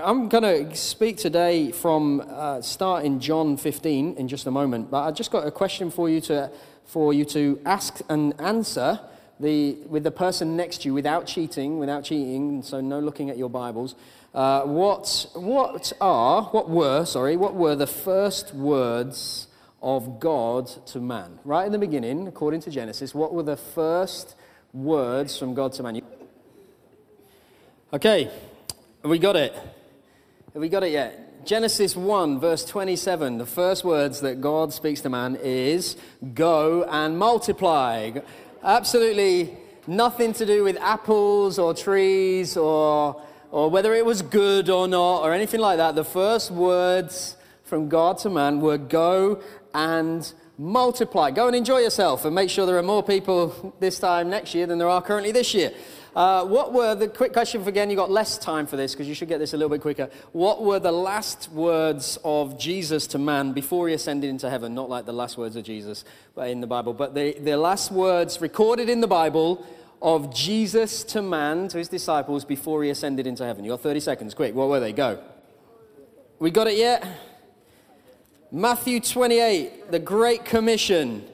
I'm going to speak today from uh, John 15 in just a moment, but I just got a question for you to for you to ask and answer the with the person next to you without cheating, without cheating. So no looking at your Bibles. Uh, what what are what were sorry what were the first words of God to man? Right in the beginning, according to Genesis, what were the first words from God to man? Okay, we got it. Have we got it yet? Genesis 1, verse 27, the first words that God speaks to man is go and multiply. Absolutely nothing to do with apples or trees or, or whether it was good or not or anything like that. The first words from God to man were go and multiply. Go and enjoy yourself and make sure there are more people this time next year than there are currently this year. Uh, what were the quick question for again? You got less time for this because you should get this a little bit quicker. What were the last words of Jesus to man before he ascended into heaven? Not like the last words of Jesus in the Bible, but the, the last words recorded in the Bible of Jesus to man, to his disciples, before he ascended into heaven. You got 30 seconds. Quick, what were they? Go. We got it yet? Matthew 28, the Great Commission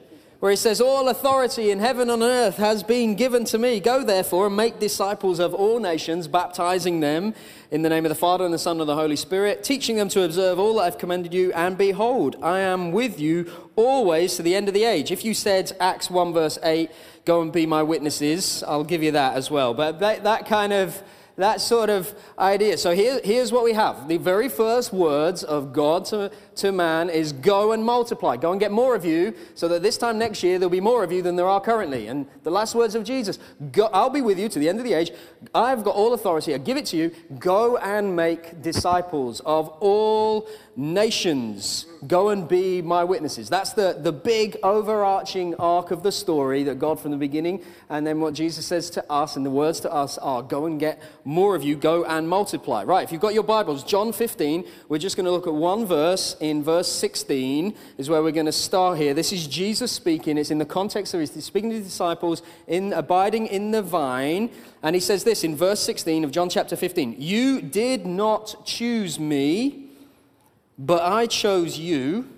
where he says, All authority in heaven and earth has been given to me. Go therefore and make disciples of all nations, baptizing them in the name of the Father and the Son and the Holy Spirit, teaching them to observe all that I've commanded you. And behold, I am with you always to the end of the age. If you said, Acts 1 verse 8, go and be my witnesses, I'll give you that as well. But that, that kind of that sort of idea. So here, here's what we have. The very first words of God to, to man is go and multiply. Go and get more of you so that this time next year there'll be more of you than there are currently. And the last words of Jesus, go, I'll be with you to the end of the age. I've got all authority. I give it to you. Go and make disciples of all nations. Go and be my witnesses. That's the, the big overarching arc of the story that God from the beginning, and then what Jesus says to us, and the words to us are go and get more of you, go and multiply. Right, if you've got your Bibles, John 15, we're just going to look at one verse in verse 16, is where we're going to start here. This is Jesus speaking. It's in the context of his speaking to the disciples in abiding in the vine. And he says this in verse 16 of John chapter 15 You did not choose me but I chose you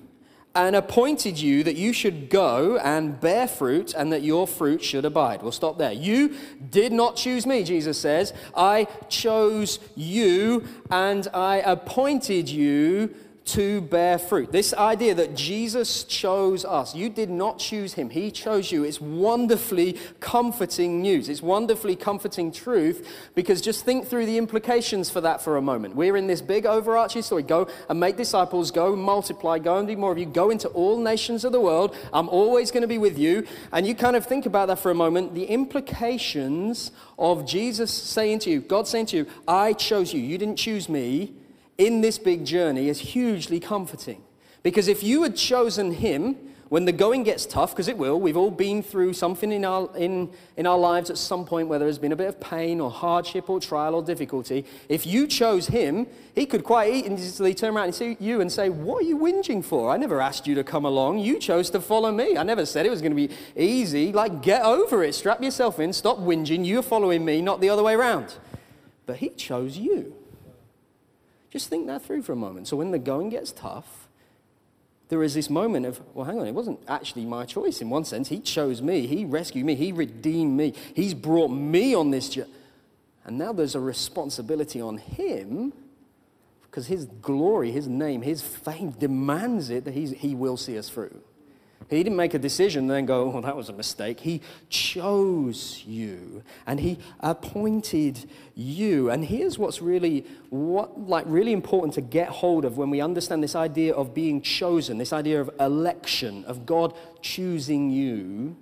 and appointed you that you should go and bear fruit and that your fruit should abide. We'll stop there. You did not choose me, Jesus says. I chose you and I appointed you to bear fruit. This idea that Jesus chose us, you did not choose him, he chose you. It's wonderfully comforting news. It's wonderfully comforting truth because just think through the implications for that for a moment. We're in this big overarching story go and make disciples, go multiply, go and do more of you, go into all nations of the world. I'm always going to be with you. And you kind of think about that for a moment. The implications of Jesus saying to you, God saying to you, I chose you, you didn't choose me in this big journey is hugely comforting. Because if you had chosen him when the going gets tough, because it will, we've all been through something in our, in, in our lives at some point where there has been a bit of pain or hardship or trial or difficulty. If you chose him, he could quite easily turn around and see you and say, What are you whinging for? I never asked you to come along. You chose to follow me. I never said it was going to be easy. Like, get over it. Strap yourself in. Stop whinging. You're following me, not the other way around. But he chose you. Just think that through for a moment. So when the going gets tough, there is this moment of, well, hang on, it wasn't actually my choice in one sense. He chose me, He rescued me, He redeemed me, He's brought me on this journey. And now there's a responsibility on Him because His glory, His name, His fame demands it that he's, He will see us through. He didn't make a decision and then go, oh, that was a mistake. He chose you and he appointed you. And here's what's really, what, like really important to get hold of when we understand this idea of being chosen, this idea of election, of God choosing you,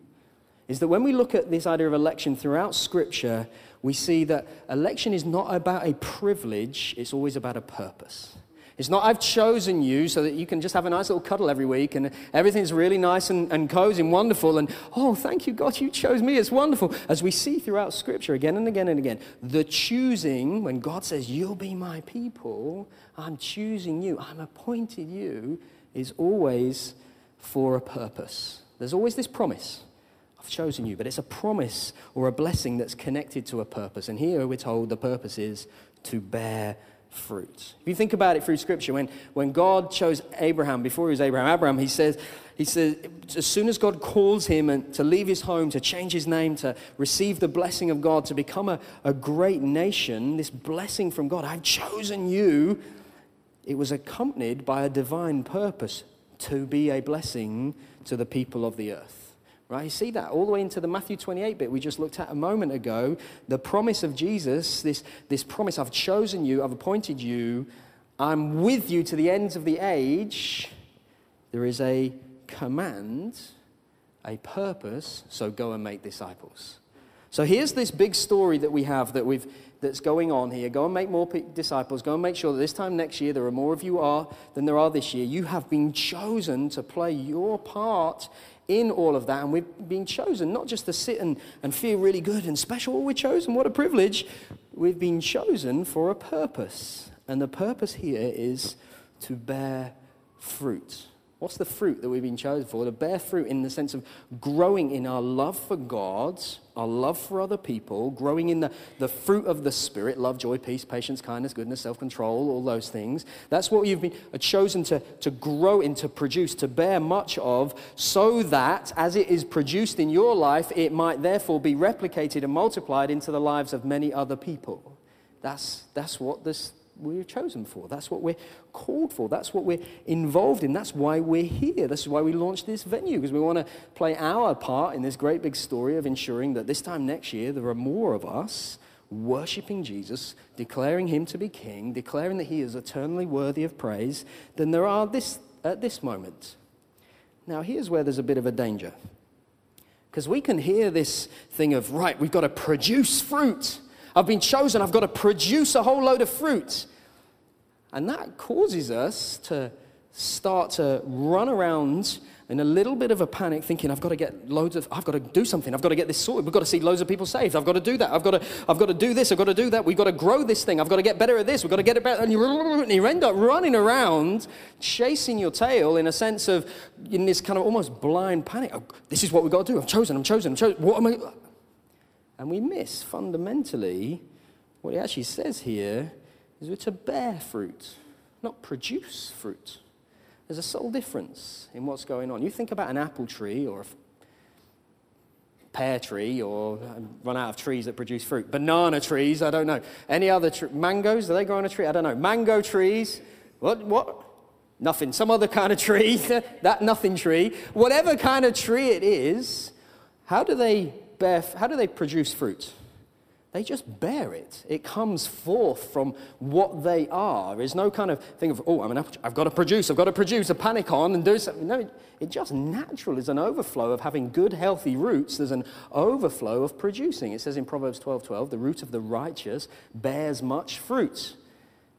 is that when we look at this idea of election throughout Scripture, we see that election is not about a privilege, it's always about a purpose. It's not, I've chosen you so that you can just have a nice little cuddle every week and everything's really nice and, and cozy and wonderful. And, oh, thank you, God, you chose me. It's wonderful. As we see throughout Scripture again and again and again, the choosing, when God says, You'll be my people, I'm choosing you, I'm appointed you, is always for a purpose. There's always this promise. I've chosen you, but it's a promise or a blessing that's connected to a purpose. And here we're told the purpose is to bear fruit. If you think about it through Scripture, when, when God chose Abraham, before he was Abraham, Abraham, he says, he says, as soon as God calls him and to leave his home, to change his name, to receive the blessing of God, to become a, a great nation, this blessing from God, I've chosen you, it was accompanied by a divine purpose to be a blessing to the people of the earth. Right? You see that all the way into the Matthew 28 bit we just looked at a moment ago. The promise of Jesus, this, this promise I've chosen you, I've appointed you, I'm with you to the ends of the age. There is a command, a purpose, so go and make disciples. So here's this big story that we have that we've, that's going on here. Go and make more disciples. Go and make sure that this time next year there are more of you are than there are this year. You have been chosen to play your part in all of that. And we've been chosen not just to sit and, and feel really good and special. We're chosen. What a privilege. We've been chosen for a purpose. And the purpose here is to bear fruit. What's the fruit that we've been chosen for? To bear fruit in the sense of growing in our love for God, our love for other people, growing in the, the fruit of the Spirit love, joy, peace, patience, kindness, goodness, self control, all those things. That's what you've been uh, chosen to, to grow in, to produce, to bear much of, so that as it is produced in your life, it might therefore be replicated and multiplied into the lives of many other people. That's, that's what this we're chosen for. That's what we're called for. That's what we're involved in. That's why we're here. This is why we launched this venue, because we want to play our part in this great big story of ensuring that this time next year there are more of us worshiping Jesus, declaring him to be king, declaring that he is eternally worthy of praise, than there are this, at this moment. Now, here's where there's a bit of a danger. Because we can hear this thing of, right, we've got to produce fruit. I've been chosen, I've got to produce a whole load of fruit. And that causes us to start to run around in a little bit of a panic, thinking, I've got to get loads of, I've got to do something, I've got to get this sorted, we've got to see loads of people saved, I've got to do that, I've got to, I've got to do this, I've got to do that, we've got to grow this thing, I've got to get better at this, we've got to get it better. And you, end up running around, chasing your tail in a sense of, in this kind of almost blind panic. Oh, this is what we've got to do, I'm chosen, I'm chosen, I'm chosen. What am I? And we miss fundamentally what he actually says here is we're to bear fruit, not produce fruit. There's a subtle difference in what's going on. You think about an apple tree or a pear tree or um, run out of trees that produce fruit. Banana trees, I don't know. Any other tr- mangoes, do they grow on a tree? I don't know. Mango trees, what? What? Nothing. Some other kind of tree, that nothing tree. Whatever kind of tree it is, how do they bear, how do they produce fruit? They just bear it. It comes forth from what they are. There's no kind of thing of, oh, I'm an apple I've got to produce, I've got to produce a panic on and do something. No, it just natural is an overflow of having good, healthy roots. There's an overflow of producing. It says in Proverbs 12 12, the root of the righteous bears much fruit.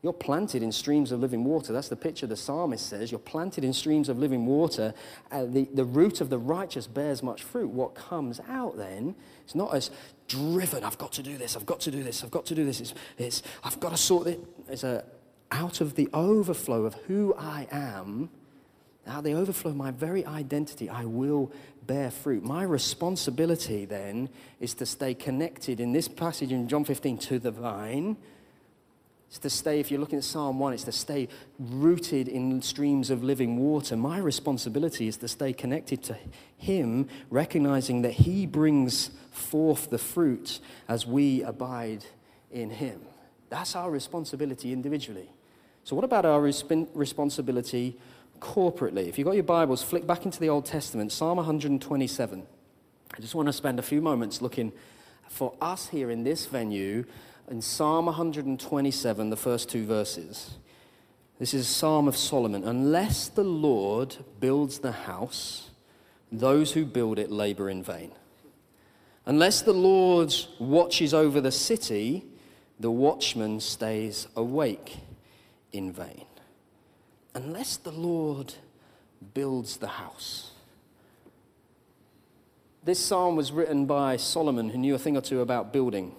You're planted in streams of living water. That's the picture the psalmist says. You're planted in streams of living water. Uh, the, the root of the righteous bears much fruit. What comes out then, it's not as driven, I've got to do this, I've got to do this, I've got to do this. It's, it's I've got to sort it. It's a, out of the overflow of who I am, out of the overflow of my very identity, I will bear fruit. My responsibility then is to stay connected in this passage in John 15 to the vine it's to stay, if you're looking at Psalm 1, it's to stay rooted in streams of living water. My responsibility is to stay connected to Him, recognizing that He brings forth the fruit as we abide in Him. That's our responsibility individually. So, what about our resp- responsibility corporately? If you've got your Bibles, flick back into the Old Testament, Psalm 127. I just want to spend a few moments looking for us here in this venue in Psalm 127, the first two verses. This is a Psalm of Solomon. Unless the Lord builds the house, those who build it labor in vain. Unless the Lord watches over the city, the watchman stays awake in vain. Unless the Lord builds the house. This psalm was written by Solomon, who knew a thing or two about building.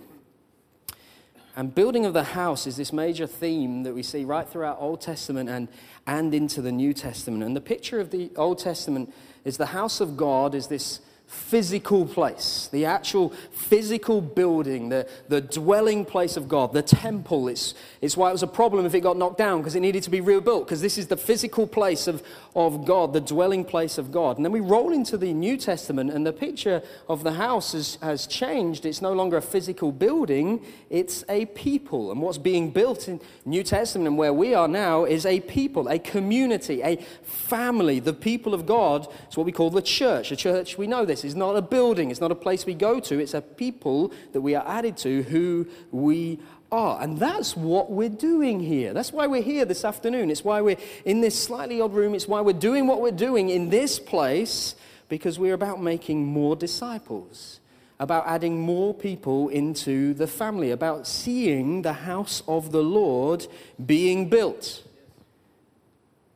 And building of the house is this major theme that we see right throughout Old Testament and, and into the New Testament. And the picture of the Old Testament is the house of God is this physical place, the actual physical building, the, the dwelling place of God, the temple. It's, it's why it was a problem if it got knocked down because it needed to be rebuilt because this is the physical place of, of God, the dwelling place of God. And then we roll into the New Testament and the picture of the house has, has changed. It's no longer a physical building, it's a people. And what's being built in New Testament and where we are now is a people, a community, a family. The people of God It's what we call the church. A church, we know this this. It's not a building, it's not a place we go to, it's a people that we are added to who we are. And that's what we're doing here. That's why we're here this afternoon. It's why we're in this slightly odd room. It's why we're doing what we're doing in this place because we're about making more disciples, about adding more people into the family, about seeing the house of the Lord being built.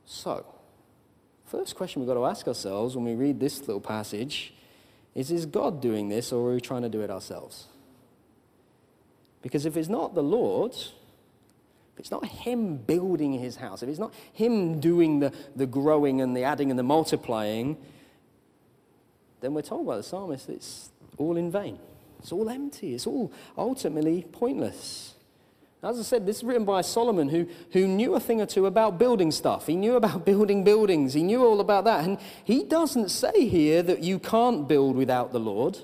So, first question we've got to ask ourselves when we read this little passage is is God doing this or are we trying to do it ourselves? Because if it's not the Lord, if it's not Him building His house, if it's not Him doing the, the growing and the adding and the multiplying, then we're told by the psalmist it's all in vain. It's all empty. It's all ultimately pointless. As I said, this is written by Solomon, who, who knew a thing or two about building stuff. He knew about building buildings. He knew all about that. And he doesn't say here that you can't build without the Lord.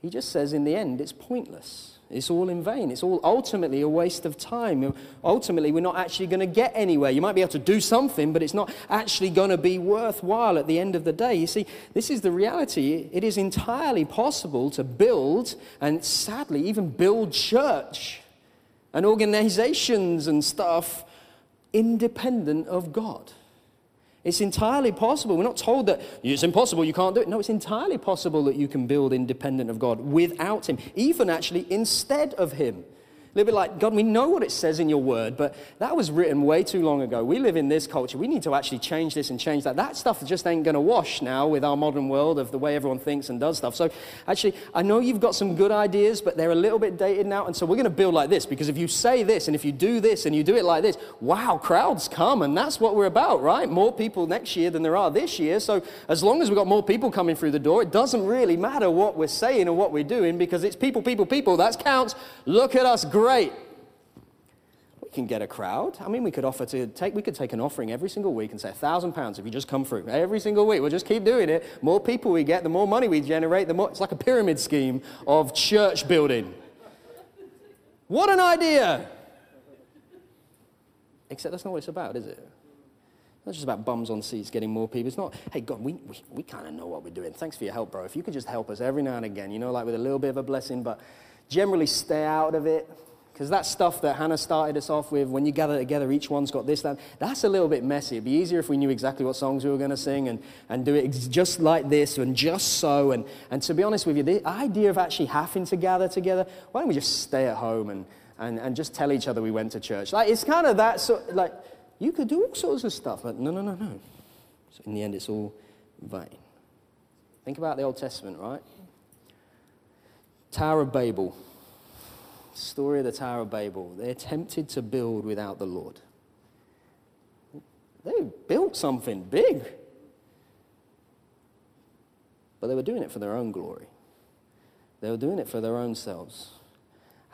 He just says, in the end, it's pointless. It's all in vain. It's all ultimately a waste of time. Ultimately, we're not actually going to get anywhere. You might be able to do something, but it's not actually going to be worthwhile at the end of the day. You see, this is the reality. It is entirely possible to build, and sadly, even build church and organizations and stuff independent of God. It's entirely possible. We're not told that it's impossible, you can't do it. No, it's entirely possible that you can build independent of God without Him, even actually instead of Him. Little bit like, God, we know what it says in your word, but that was written way too long ago. We live in this culture. We need to actually change this and change that. That stuff just ain't going to wash now with our modern world of the way everyone thinks and does stuff. So, actually, I know you've got some good ideas, but they're a little bit dated now. And so, we're going to build like this because if you say this and if you do this and you do it like this, wow, crowds come. And that's what we're about, right? More people next year than there are this year. So, as long as we've got more people coming through the door, it doesn't really matter what we're saying or what we're doing because it's people, people, people. That counts. Look at us great. We can get a crowd. I mean, we could offer to take, we could take an offering every single week and say a thousand pounds if you just come through. Every single week. We'll just keep doing it. More people we get, the more money we generate, the more, it's like a pyramid scheme of church building. What an idea! Except that's not what it's about, is it? It's just about bums on seats getting more people. It's not, hey, God, we, we, we kind of know what we're doing. Thanks for your help, bro. If you could just help us every now and again, you know, like with a little bit of a blessing, but generally stay out of it. Because that stuff that Hannah started us off with, when you gather together, each one's got this, that, that's a little bit messy. It'd be easier if we knew exactly what songs we were going to sing and, and do it just like this and just so. And, and to be honest with you, the idea of actually having to gather together, why don't we just stay at home and, and, and just tell each other we went to church? Like, it's kind of that sort, like, you could do all sorts of stuff, but no, no, no, no. So in the end, it's all vain. Think about the Old Testament, right? Tower of Babel story of the Tower of Babel. They attempted to build without the Lord. They built something big. But they were doing it for their own glory. They were doing it for their own selves.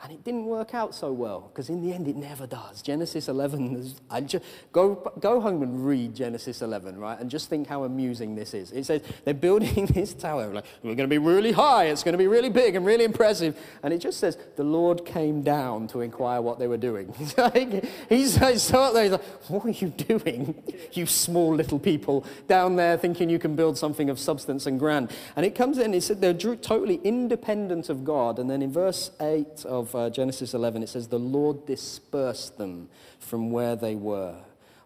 And it didn't work out so well, because in the end it never does. Genesis 11, I just, go, go home and read Genesis 11, right? And just think how amusing this is. It says they're building this tower, like, we're going to be really high, it's going to be really big and really impressive. And it just says, the Lord came down to inquire what they were doing. he's like, he's like, he's like, what are you doing, you small little people down there thinking you can build something of substance and grand? And it comes in, it said they're totally independent of God. And then in verse 8 uh, Genesis 11, it says, The Lord dispersed them from where they were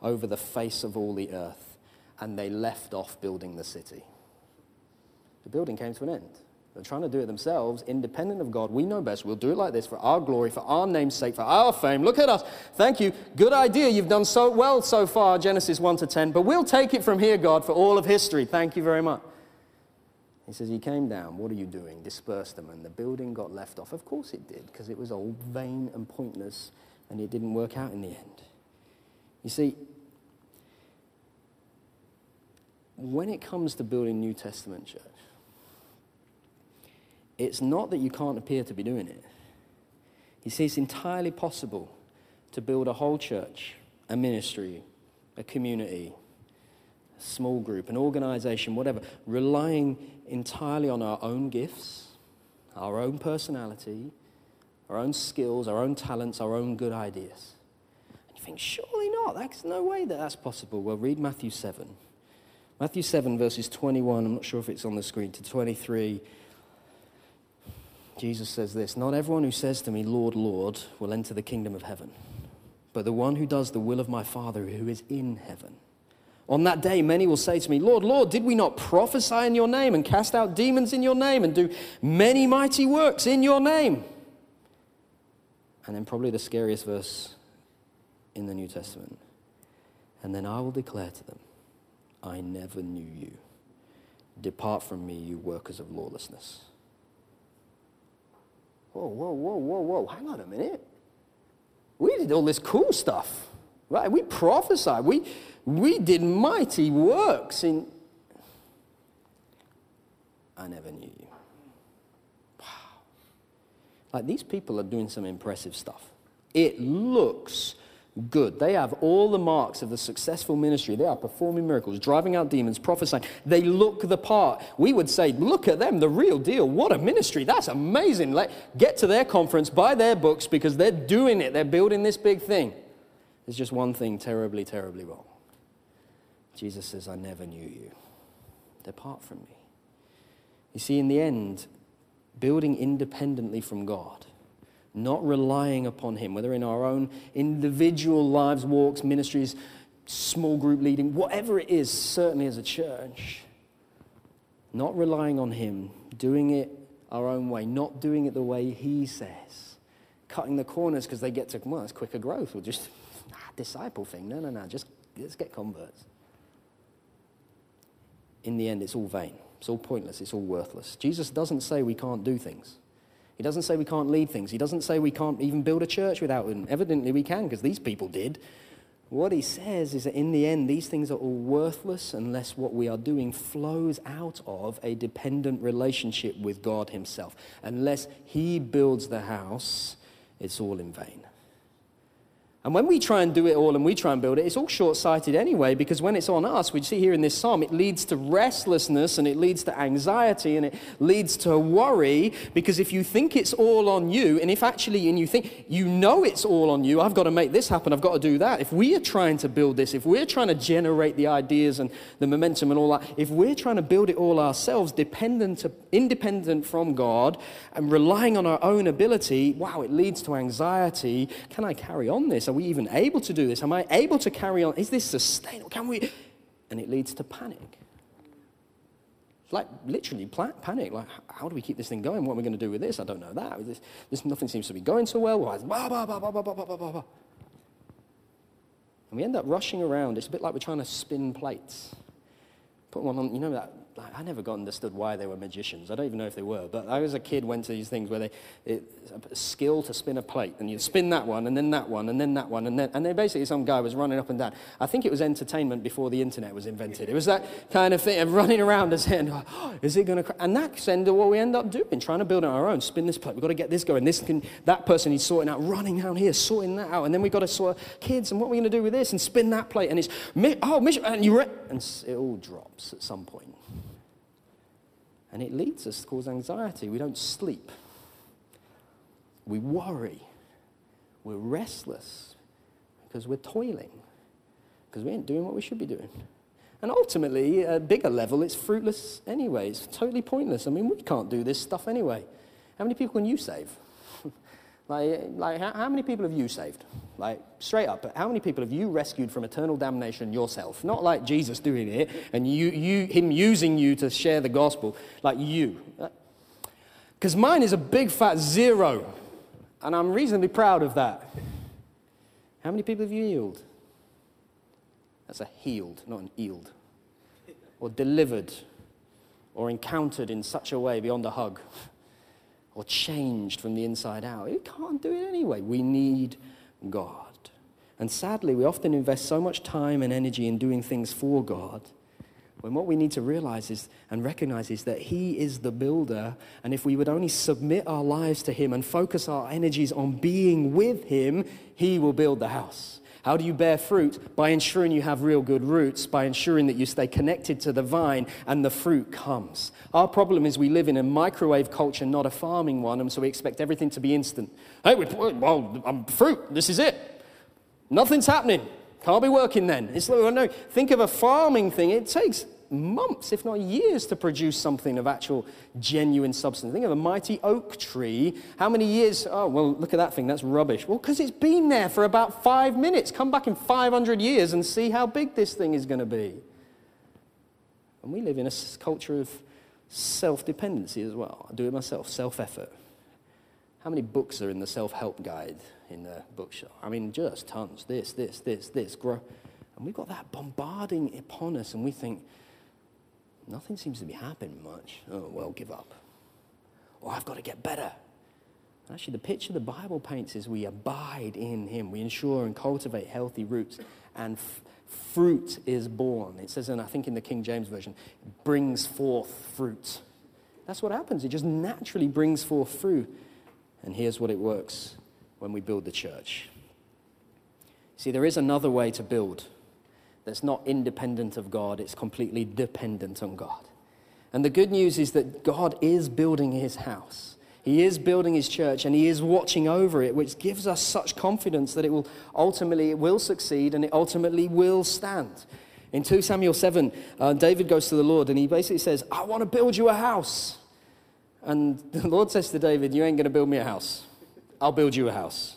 over the face of all the earth, and they left off building the city. The building came to an end. They're trying to do it themselves, independent of God. We know best. We'll do it like this for our glory, for our name's sake, for our fame. Look at us. Thank you. Good idea. You've done so well so far, Genesis 1 to 10. But we'll take it from here, God, for all of history. Thank you very much. He says, He came down. What are you doing? Disperse them. And the building got left off. Of course it did, because it was all vain and pointless, and it didn't work out in the end. You see, when it comes to building New Testament church, it's not that you can't appear to be doing it. He says it's entirely possible to build a whole church, a ministry, a community, a small group, an organization, whatever, relying entirely on our own gifts, our own personality, our own skills, our own talents, our own good ideas. And you think, surely not. There's no way that that's possible. Well, read Matthew 7. Matthew 7, verses 21, I'm not sure if it's on the screen, to 23. Jesus says this Not everyone who says to me, Lord, Lord, will enter the kingdom of heaven, but the one who does the will of my Father who is in heaven. On that day, many will say to me, Lord, Lord, did we not prophesy in your name and cast out demons in your name and do many mighty works in your name? And then, probably the scariest verse in the New Testament. And then I will declare to them, I never knew you. Depart from me, you workers of lawlessness. Whoa, whoa, whoa, whoa, whoa. Hang on a minute. We did all this cool stuff, right? We prophesied. We, we did mighty works in. I never knew you. Wow. Like these people are doing some impressive stuff. It looks good. They have all the marks of the successful ministry. They are performing miracles, driving out demons, prophesying. They look the part. We would say, look at them, the real deal. What a ministry. That's amazing. Like, get to their conference, buy their books because they're doing it. They're building this big thing. There's just one thing terribly, terribly wrong. Jesus says, I never knew you. Depart from me. You see, in the end, building independently from God not relying upon Him, whether in our own individual lives, walks, ministries, small group leading, whatever it is, certainly as a church, not relying on Him, doing it our own way, not doing it the way He says, cutting the corners because they get to, well, it's quicker growth, or just disciple thing. No, no, no, just let's get converts. In the end, it's all vain. It's all pointless. It's all worthless. Jesus doesn't say we can't do things. He doesn't say we can't lead things. He doesn't say we can't even build a church without him. Evidently, we can because these people did. What he says is that in the end, these things are all worthless unless what we are doing flows out of a dependent relationship with God Himself. Unless He builds the house, it's all in vain. And when we try and do it all and we try and build it, it's all short sighted anyway, because when it's on us, we see here in this psalm, it leads to restlessness and it leads to anxiety and it leads to worry. Because if you think it's all on you, and if actually, and you think you know it's all on you, I've got to make this happen, I've got to do that. If we are trying to build this, if we're trying to generate the ideas and the momentum and all that, if we're trying to build it all ourselves, dependent, independent from God and relying on our own ability, wow, it leads to anxiety. Can I carry on this? We even able to do this? Am I able to carry on? Is this sustainable? Can we? And it leads to panic. Like literally panic. Like, how do we keep this thing going? What are we going to do with this? I don't know that. This, this nothing seems to be going so well. Blah, blah, blah. And we end up rushing around. It's a bit like we're trying to spin plates. Put one on, you know that I never got understood why they were magicians. I don't even know if they were. But I, as a kid, went to these things where they, it, a skill to spin a plate. And you spin that one, and then that one, and then that one. And then, and then basically some guy was running up and down. I think it was entertainment before the internet was invented. It was that kind of thing of running around and saying, oh, is it going to And that's end what we end up doing, trying to build on our own. Spin this plate. We've got to get this going. This can, that person he's sorting out, running down here, sorting that out. And then we've got to sort kids, and what are we going to do with this? And spin that plate. And it's, oh. And, you re- and it all drops at some point. And it leads us to cause anxiety. We don't sleep. We worry. We're restless because we're toiling, because we ain't doing what we should be doing. And ultimately, at a bigger level, it's fruitless anyway. It's totally pointless. I mean, we can't do this stuff anyway. How many people can you save? Like, like how, how, many people have you saved? Like, straight up, how many people have you rescued from eternal damnation yourself? Not like Jesus doing it and you, you, him using you to share the gospel, like you. Because mine is a big fat zero, and I'm reasonably proud of that. How many people have you healed? That's a healed, not an healed. Or delivered, or encountered in such a way beyond a hug or changed from the inside out. It can't do it anyway. We need God. And sadly, we often invest so much time and energy in doing things for God When what we need to realize is and recognize is that He is the builder, and if we would only submit our lives to Him and focus our energies on being with Him, He will build the house. How do you bear fruit? By ensuring you have real good roots, by ensuring that you stay connected to the vine and the fruit comes. Our problem is we live in a microwave culture, not a farming one, and so we expect everything to be instant. Hey, we, well, I'm fruit, this is it. Nothing's happening. Can't be working then. It's no, think of a farming thing. It takes months, if not years, to produce something of actual genuine substance. Think of a mighty oak tree. How many years? Oh, well, look at that thing. That's rubbish. Well, because it's been there for about five minutes. Come back in 500 years and see how big this thing is going to be. And we live in a culture of self dependency as well. I do it myself, self effort. How many books are in the self help guide in the bookshop? I mean, just tons. This, this, this, this. Grow. And we've got that bombarding upon us, and we think, nothing seems to be happening much. Oh, well, give up. Or I've got to get better. Actually, the picture the Bible paints is we abide in Him. We ensure and cultivate healthy roots, and f- fruit is born. It says, and I think in the King James Version, brings forth fruit. That's what happens. It just naturally brings forth fruit. And here's what it works when we build the church. See, there is another way to build that's not independent of God, it's completely dependent on God. And the good news is that God is building his house. He is building his church and he is watching over it, which gives us such confidence that it will ultimately it will succeed and it ultimately will stand. In 2 Samuel 7, uh, David goes to the Lord and he basically says, I want to build you a house. And the Lord says to David, You ain't going to build me a house. I'll build you a house.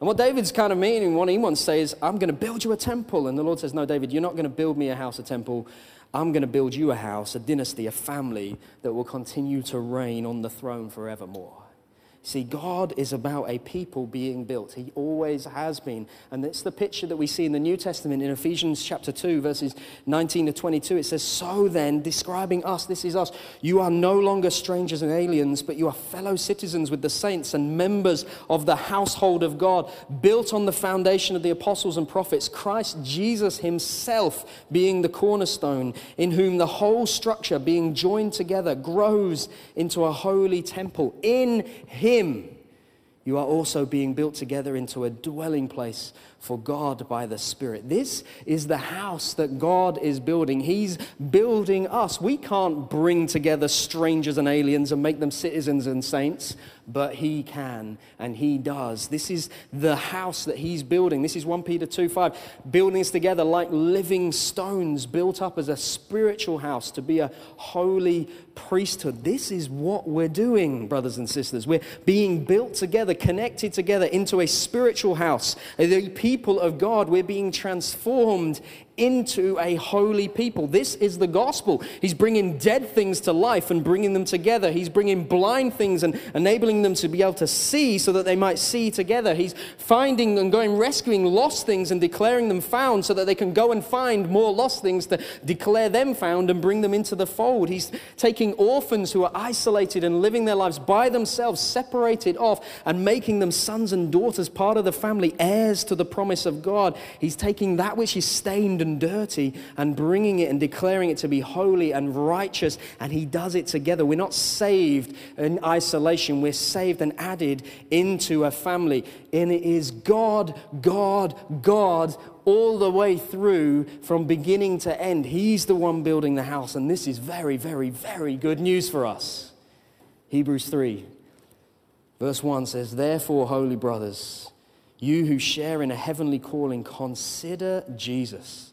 And what David's kind of meaning, what he wants to say is, I'm going to build you a temple. And the Lord says, No, David, you're not going to build me a house, a temple. I'm going to build you a house, a dynasty, a family that will continue to reign on the throne forevermore. See, God is about a people being built. He always has been. And it's the picture that we see in the New Testament in Ephesians chapter 2, verses 19 to 22. It says, So then, describing us, this is us, you are no longer strangers and aliens, but you are fellow citizens with the saints and members of the household of God, built on the foundation of the apostles and prophets, Christ Jesus himself being the cornerstone, in whom the whole structure being joined together grows into a holy temple. In him him, you are also being built together into a dwelling place for God by the Spirit. This is the house that God is building. He's building us. We can't bring together strangers and aliens and make them citizens and saints, but He can and He does. This is the house that He's building. This is 1 Peter 2 5. Building us together like living stones built up as a spiritual house to be a holy priesthood. This is what we're doing, brothers and sisters. We're being built together, connected together into a spiritual house. The people of God, we're being transformed into a holy people. This is the gospel. He's bringing dead things to life and bringing them together. He's bringing blind things and enabling them to be able to see so that they might see together. He's finding and going rescuing lost things and declaring them found so that they can go and find more lost things to declare them found and bring them into the fold. He's taking orphans who are isolated and living their lives by themselves, separated off, and making them sons and daughters, part of the family, heirs to the promise of God. He's taking that which is stained and dirty and bringing it and declaring it to be holy and righteous. And He does it together. We're not saved in isolation, we're saved and added into a family. And it is God, God, God all the way through from beginning to end. He's the one building the house. And this is very, very, very good news for us. Hebrews 3, verse 1 says, Therefore, holy brothers, you who share in a heavenly calling, consider Jesus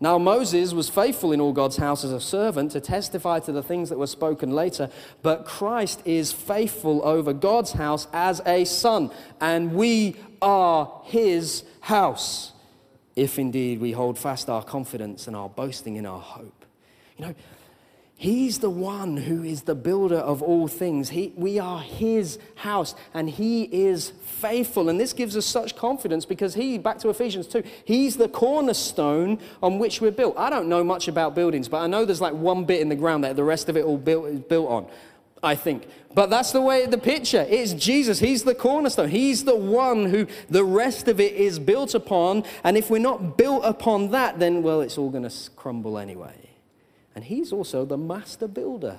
Now, Moses was faithful in all God's house as a servant to testify to the things that were spoken later, but Christ is faithful over God's house as a son, and we are his house, if indeed we hold fast our confidence and our boasting in our hope. You know, He's the one who is the builder of all things. He, we are his house and he is faithful. And this gives us such confidence because he, back to Ephesians 2, he's the cornerstone on which we're built. I don't know much about buildings, but I know there's like one bit in the ground that the rest of it all built, is built on, I think. But that's the way the picture. is Jesus. He's the cornerstone. He's the one who the rest of it is built upon. And if we're not built upon that, then, well, it's all going to crumble anyway. And he's also the master builder,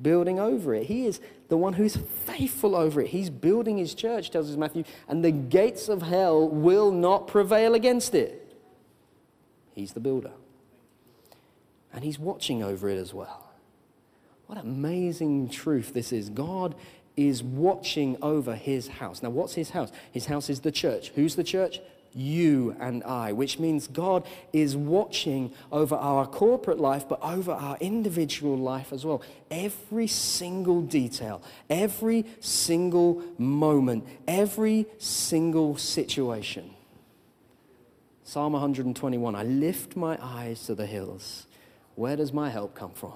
building over it. He is the one who's faithful over it. He's building his church, tells us Matthew, and the gates of hell will not prevail against it. He's the builder. And he's watching over it as well. What amazing truth this is. God is watching over his house. Now, what's his house? His house is the church. Who's the church? You and I, which means God is watching over our corporate life, but over our individual life as well. Every single detail, every single moment, every single situation. Psalm 121 I lift my eyes to the hills. Where does my help come from?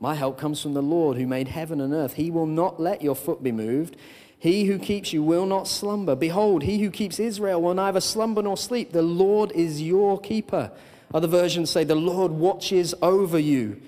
My help comes from the Lord who made heaven and earth. He will not let your foot be moved. He who keeps you will not slumber. Behold, he who keeps Israel will neither slumber nor sleep. The Lord is your keeper. Other versions say, The Lord watches over you.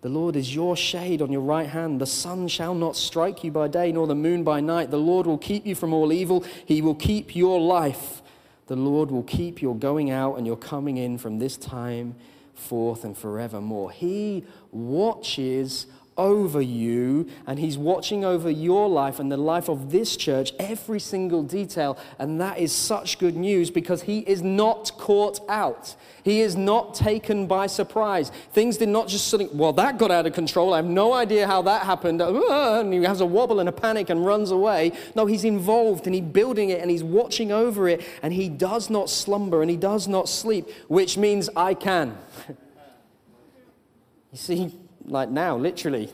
The Lord is your shade on your right hand. The sun shall not strike you by day, nor the moon by night. The Lord will keep you from all evil. He will keep your life. The Lord will keep your going out and your coming in from this time forth and forevermore. He watches over you and he's watching over your life and the life of this church, every single detail. And that is such good news because he is not caught out. He is not taken by surprise. Things did not just suddenly, well, that got out of control. I have no idea how that happened. Uh, and he has a wobble and a panic and runs away. No, he's involved and he's building it and he's watching over it and he does not slumber and he does not sleep, which means I can. you see, like now, literally.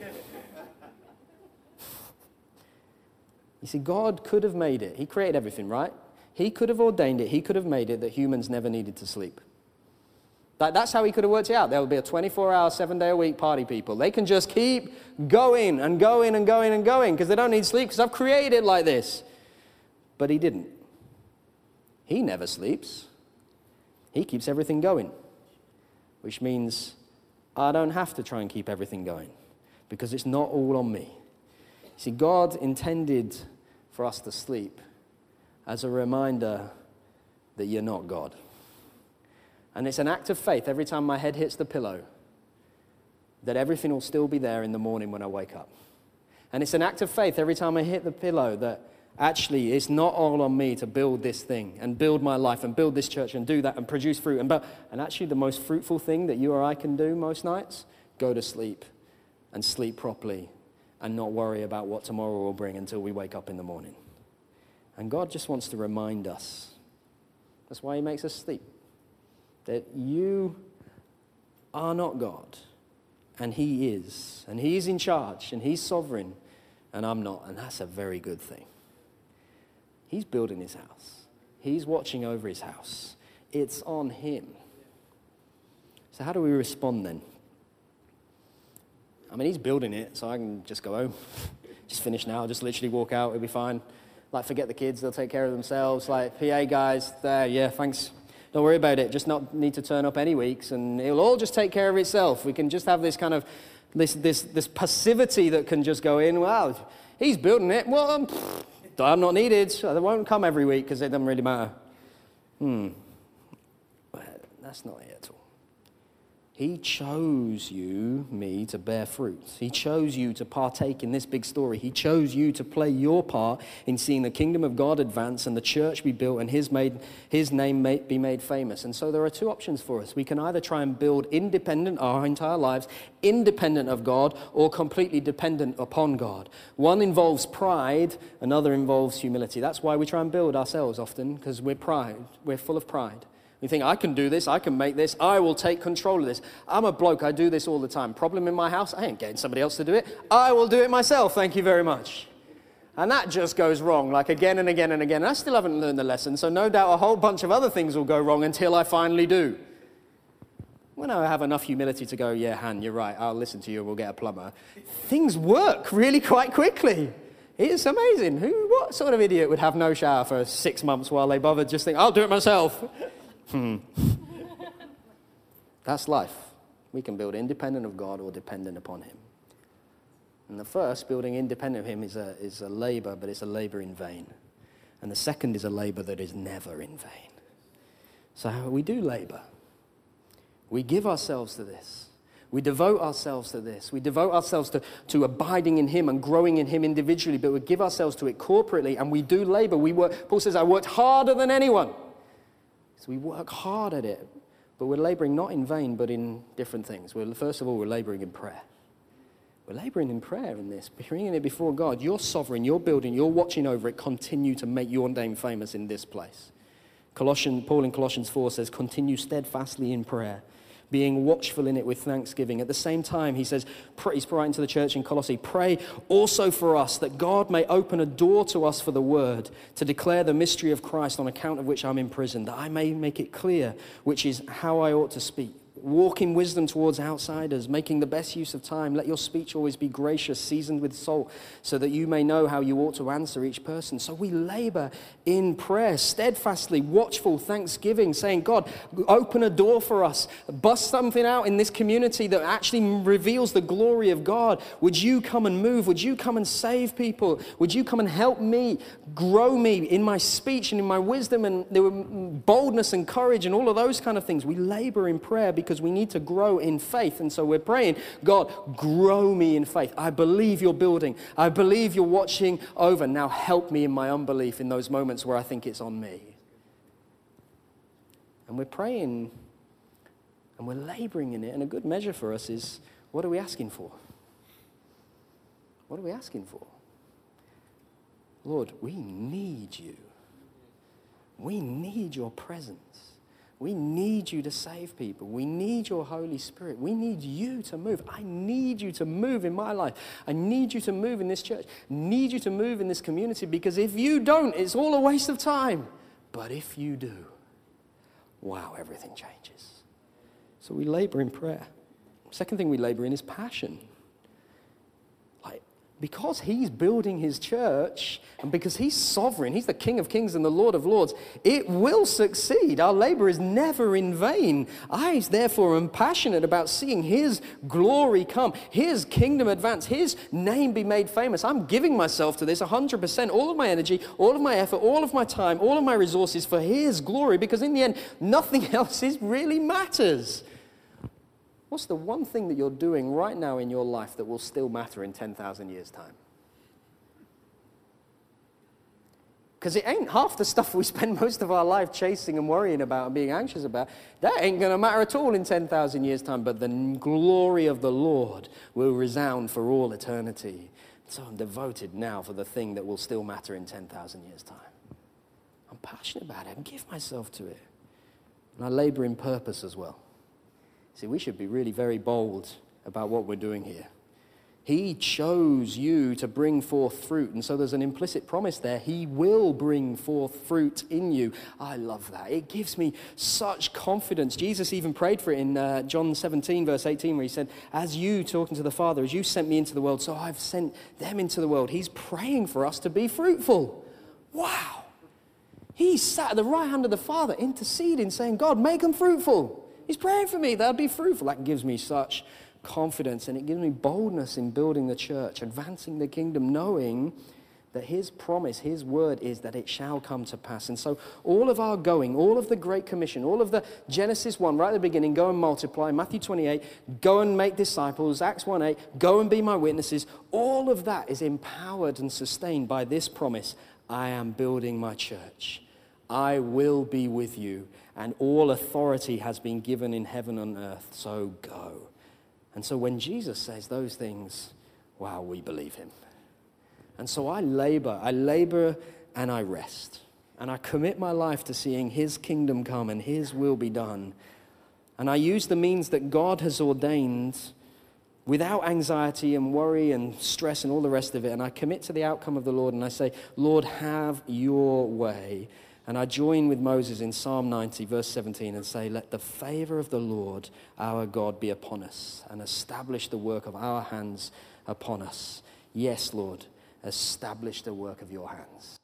You see, God could have made it. He created everything, right? He could have ordained it. He could have made it that humans never needed to sleep. That, that's how he could have worked it out. There would be a 24 hour, seven day a week party people. They can just keep going and going and going and going because they don't need sleep because I've created it like this. But he didn't. He never sleeps, he keeps everything going, which means I don't have to try and keep everything going because it's not all on me. See, God intended for us to sleep as a reminder that you're not God. And it's an act of faith every time my head hits the pillow that everything will still be there in the morning when I wake up. And it's an act of faith every time I hit the pillow that actually it's not all on me to build this thing and build my life and build this church and do that and produce fruit. And, but, and actually, the most fruitful thing that you or I can do most nights, go to sleep and sleep properly and not worry about what tomorrow will bring until we wake up in the morning. And God just wants to remind us. That's why He makes us sleep. That you are not God, and He is. And He's in charge, and He's sovereign, and I'm not. And that's a very good thing. He's building his house, he's watching over his house. It's on him. So, how do we respond then? I mean, he's building it, so I can just go home, just finish now, just literally walk out, it'll be fine. Like, forget the kids, they'll take care of themselves. Like, PA guys, there, yeah, thanks. Don't worry about it. Just not need to turn up any weeks, and it'll all just take care of itself. We can just have this kind of this this this passivity that can just go in. Well, he's building it. Well, um, I'm not needed. So they won't come every week because it doesn't really matter. Hmm. That's not it at all. He chose you, me, to bear fruit. He chose you to partake in this big story. He chose you to play your part in seeing the kingdom of God advance and the church be built and his, made, his name be made famous. And so there are two options for us. We can either try and build independent our entire lives, independent of God, or completely dependent upon God. One involves pride, another involves humility. That's why we try and build ourselves often, because we're pride. We're full of pride. You think, I can do this, I can make this, I will take control of this. I'm a bloke, I do this all the time. Problem in my house, I ain't getting somebody else to do it. I will do it myself, thank you very much. And that just goes wrong, like again and again and again. And I still haven't learned the lesson, so no doubt a whole bunch of other things will go wrong until I finally do. when I have enough humility to go, yeah, Han, you're right, I'll listen to you we'll get a plumber, things work really quite quickly. It's amazing. Who, what sort of idiot would have no shower for six months while they bothered just think, I'll do it myself? Hmm. That's life. We can build independent of God or dependent upon Him. And the first, building independent of Him, is a, is a labor, but it's a labor in vain. And the second is a labor that is never in vain. So, we do labor? We give ourselves to this. We devote ourselves to this. We devote ourselves to, to abiding in Him and growing in Him individually, but we give ourselves to it corporately and we do labor. We work, Paul says, I worked harder than anyone. We work hard at it, but we're laboring not in vain, but in different things. We're, first of all, we're laboring in prayer. We're laboring in prayer in this, bringing it before God. You're sovereign, you're building, you're watching over it. Continue to make your name famous in this place. Colossians, Paul in Colossians 4 says, Continue steadfastly in prayer being watchful in it with thanksgiving. At the same time, he says, he's writing to the church in Colossae, pray also for us that God may open a door to us for the word to declare the mystery of Christ on account of which I'm imprisoned, that I may make it clear, which is how I ought to speak. Walk in wisdom towards outsiders, making the best use of time. Let your speech always be gracious, seasoned with salt, so that you may know how you ought to answer each person. So we labor in prayer, steadfastly, watchful, thanksgiving, saying, God, open a door for us. Bust something out in this community that actually reveals the glory of God. Would you come and move? Would you come and save people? Would you come and help me, grow me in my speech and in my wisdom and boldness and courage and all of those kind of things? We labor in prayer because because we need to grow in faith. And so we're praying, God, grow me in faith. I believe you're building. I believe you're watching over. Now help me in my unbelief in those moments where I think it's on me. And we're praying and we're laboring in it. And a good measure for us is what are we asking for? What are we asking for? Lord, we need you. We need your presence. We need you to save people. We need your Holy Spirit. We need you to move. I need you to move in my life. I need you to move in this church. I need you to move in this community because if you don't, it's all a waste of time. But if you do, wow, everything changes. So we labor in prayer. Second thing we labor in is passion because he's building his church and because he's sovereign, he's the King of kings and the Lord of lords, it will succeed. Our labor is never in vain. I, therefore, am passionate about seeing his glory come, his kingdom advance, his name be made famous. I'm giving myself to this 100%, all of my energy, all of my effort, all of my time, all of my resources for his glory because in the end, nothing else is really matters. What's the one thing that you're doing right now in your life that will still matter in 10,000 years' time? Because it ain't half the stuff we spend most of our life chasing and worrying about and being anxious about. That ain't going to matter at all in 10,000 years' time, but the glory of the Lord will resound for all eternity. So I'm devoted now for the thing that will still matter in 10,000 years' time. I'm passionate about it and give myself to it. And I labor in purpose as well. See, we should be really very bold about what we're doing here. He chose you to bring forth fruit. And so there's an implicit promise there. He will bring forth fruit in you. I love that. It gives me such confidence. Jesus even prayed for it in uh, John 17, verse 18, where he said, As you, talking to the Father, as you sent me into the world, so I've sent them into the world. He's praying for us to be fruitful. Wow. He sat at the right hand of the Father, interceding, saying, God, make them fruitful. He's praying for me. That'll be fruitful. That gives me such confidence and it gives me boldness in building the church, advancing the kingdom, knowing that his promise, his word is that it shall come to pass. And so, all of our going, all of the Great Commission, all of the Genesis 1, right at the beginning, go and multiply, Matthew 28, go and make disciples, Acts 1 8, go and be my witnesses, all of that is empowered and sustained by this promise I am building my church. I will be with you and all authority has been given in heaven and earth, so go. And so when Jesus says those things, wow, we believe him. And so I labor, I labor and I rest. And I commit my life to seeing his kingdom come and his will be done. And I use the means that God has ordained without anxiety and worry and stress and all the rest of it. And I commit to the outcome of the Lord and I say, Lord, have your way. And I join with Moses in Psalm 90, verse 17, and say, Let the favor of the Lord our God be upon us, and establish the work of our hands upon us. Yes, Lord, establish the work of your hands.